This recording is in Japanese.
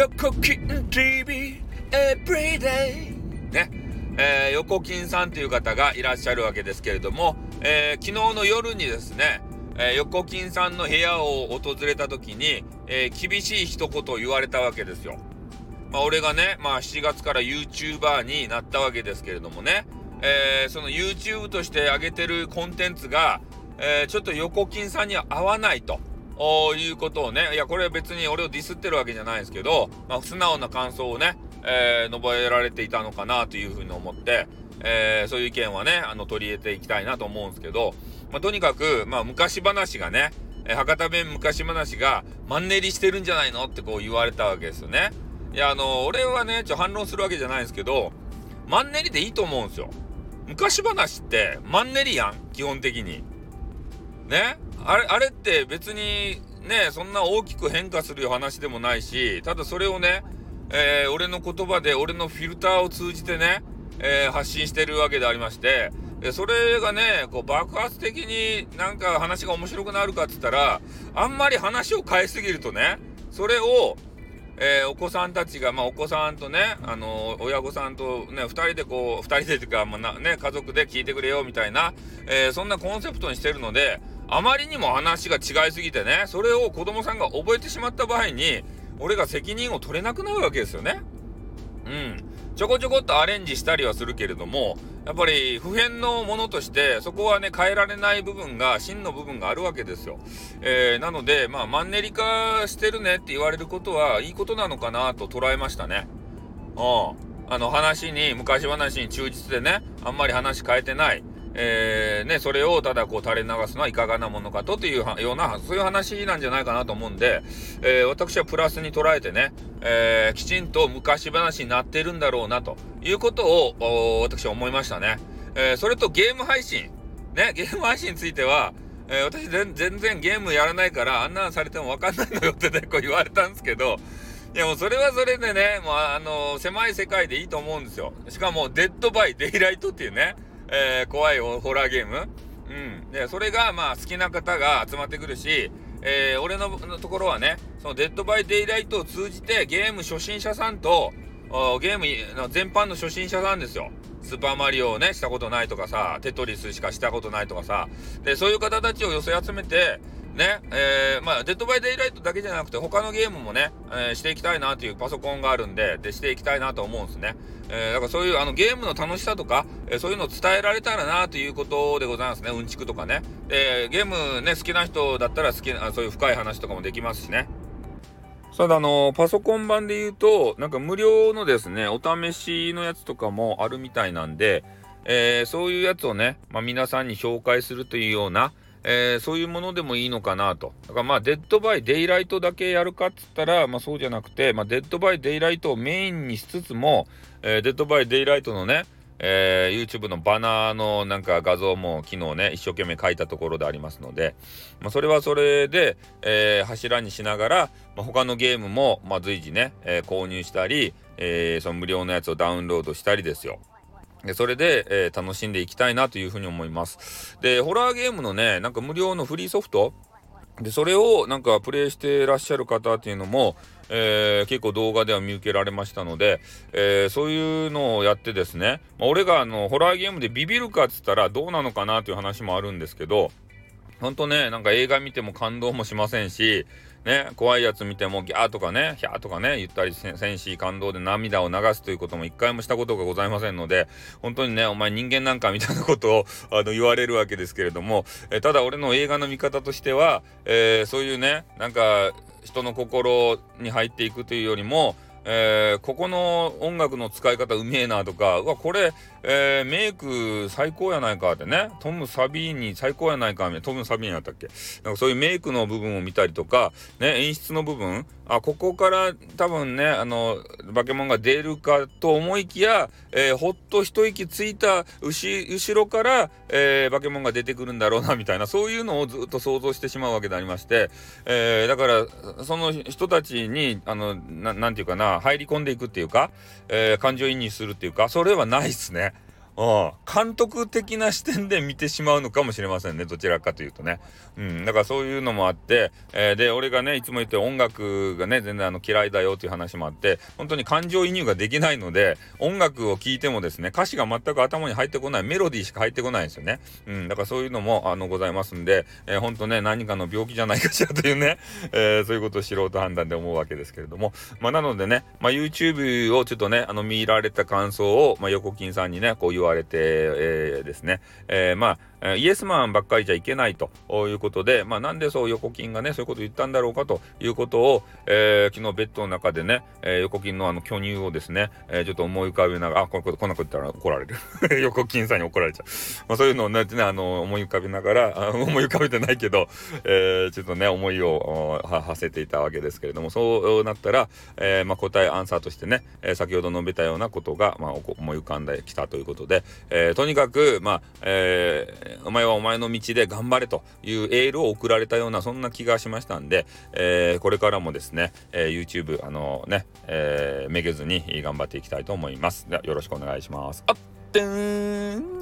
横金 TV Everyday ね、えー、横金さんという方がいらっしゃるわけですけれども、えー、昨日の夜にですね、えー、横金さんの部屋を訪れた時に、えー、厳しい一言を言われたわけですよ。まあ、俺がね、まあ、7月から YouTuber になったわけですけれどもね、えー、その YouTube として上げてるコンテンツが、えー、ちょっと横金さんには合わないと。いうことをね、いや、これは別に俺をディスってるわけじゃないですけど、まあ、素直な感想をね、えー、述べられていたのかなというふうに思って、えー、そういう意見はね、あの、取り入れていきたいなと思うんですけど、まあ、とにかく、まあ、昔話がね、博多弁昔話がマンネリしてるんじゃないのってこう言われたわけですよね。いや、あの、俺はね、ちょ、反論するわけじゃないんですけど、マンネリでいいと思うんですよ。昔話ってマンネリやん、基本的に。ね。あれ、あれって別にね、そんな大きく変化する話でもないし、ただそれをね、えー、俺の言葉で俺のフィルターを通じてね、えー、発信してるわけでありまして、でそれがね、こう爆発的になんか話が面白くなるかっつったら、あんまり話を変えすぎるとね、それを、えー、お子さんたちが、まあ、お子さんとね、あのー、親御さんとね、二人でこう、二人でというか、まあ、ね、家族で聞いてくれよみたいな、えー、そんなコンセプトにしてるので、あまりにも話が違いすぎてね、それを子供さんが覚えてしまった場合に、俺が責任を取れなくなるわけですよね。うん。ちょこちょこっとアレンジしたりはするけれども、やっぱり普遍のものとして、そこはね、変えられない部分が、真の部分があるわけですよ。えー、なので、まあ、マンネリ化してるねって言われることは、いいことなのかなと捉えましたね。うん。あの、話に、昔話に忠実でね、あんまり話変えてない。えー、ね、それをただこう垂れ流すのはいかがなものかとというような、そういう話なんじゃないかなと思うんで、えー、私はプラスに捉えてね、えー、きちんと昔話になってるんだろうなということを、私は思いましたね。えそれとゲーム配信。ね、ゲーム配信については、え私全然ゲームやらないから、あんなんされてもわかんないのよってね、こう言われたんですけど、いやもうそれはそれでね、もうあの狭い世界でいいと思うんですよ。しかも、デッドバイデイライトっていうね、えー、怖いホラーゲーム？うん。で、それが、まあ、好きな方が集まってくるし、えー、俺のところはね、その Dead by Daylight を通じてゲーム初心者さんと、ゲームの全般の初心者さんですよ。スーパーマリオをね、したことないとかさ、テトリスしかしたことないとかさ、で、そういう方たちを寄せ集めて、ね、えー、まあ、デッドバイデイライトだけじゃなくて、他のゲームもね、えー、していきたいなというパソコンがあるんで、で、していきたいなと思うんですね。えー、だからそういう、あの、ゲームの楽しさとか、えそういうのを伝えられたらなということでございますね。うんちくとかね。で、ゲームね、好きな人だったら好きな、そういう深い話とかもできますしね。ただあの、パソコン版で言うと、なんか無料のですね、お試しのやつとかもあるみたいなんで、えー、そういうやつをね、まあ、皆さんに紹介するというような、えー、そういうものでもいいのかなと。だからまあ、 Dead by Daylight だけやるかっつったら、まあそうじゃなくて、まあ、 Dead by Daylight をメインにしつつも、えー、 Dead by Daylight のね、えー、YouTube のバナーのなんか画像も昨日ね、一生懸命書いたところでありますので、まあ、それはそれで、えー、柱にしながら、まあ、他のゲームも、まあ、随時ね、えー、購入したり、えー、その無料のやつをダウンロードしたりですよ。でそれで、えー、楽しんでいきたいなというふうに思います。で、ホラーゲームのね、なんか無料のフリーソフト？で、それをなんかプレイしてらっしゃる方っていうのも、えー、結構動画では見受けられましたので、えー、そういうのをやってですね、まあ、俺があの、ホラーゲームでビビるかっつったらどうなのかなという話もあるんですけど、ほんとね、なんか映画見ても感動もしませんし、ね、怖いやつ見てもギャーとかね、ヒャーとかね、言ったり戦士、感動で涙を流すということも一回もしたことがございませんので、本当にね、お前人間なんかみたいなことを あの言われるわけですけれども、えただ俺の映画の見方としては、えー、そういうね、なんか人の心に入っていくというよりも、えー、ここの音楽の使い方うめえなとか、うわ、これ、えー、メイク最高やないかってね、トム・サビーニ最高やないかみたいな、トム・サビーニやったっけ？なんかそういうメイクの部分を見たりとか、ね、演出の部分、あ、ここから多分ね、あの、バケモンが出るかと思いきや、えー、ほっと一息ついた後ろから、えー、バケモンが出てくるんだろうな、みたいな、そういうのをずっと想像してしまうわけでありまして、えー、だから、その人たちに、あの、ななんていうかな、入り込んでいくっていうか、えー、感情移入するっていうか、それはないっすね。監督的な視点で見てしまうのかもしれませんね。どちらかというとね。うん。だからそういうのもあって、えー、で、俺がね、いつも言って音楽がね、全然あの嫌いだよっていう話もあって、本当に感情移入ができないので、音楽を聴いてもですね、歌詞が全く頭に入ってこない、メロディーしか入ってこないんですよね。うん。だからそういうのも、あの、ございますんで、えー、本当ね、何かの病気じゃないかしらというね、えー、そういうことを素人判断で思うわけですけれども、まあ、なのでね、まあ、YouTube をちょっとね、あの、見られた感想を、まあ、横金さんにね、こう言わわれて、えー、ですね、えー、まあ、えイエスマンばっかりじゃいけないということで、まあ、なんでそう横金がね、そういうことを言ったんだろうかということを、えー、昨日ベッドの中でね、えー、横金のあの巨乳をですね、えー、ちょっと思い浮かべながら、あ、こここんなこと言ったら怒られる。横金さんに怒られちゃう。まあ、そういうのをね、あの、思い浮かべながら、思い浮かべてないけど、えー、ちょっとね、思いをはせていたわけですけれども、そうなったら、えー、まあ、答え、アンサーとしてね、えー、先ほど述べたようなことが、まあ、思い浮かんできたということで、えー、とにかく、まあ、えーお前はお前の道で頑張れというエールを送られたようなそんな気がしましたんで、えー、これからもですね、えー、YouTube あのね、え、めげずに頑張っていきたいと思います。ではよろしくお願いします。あってーん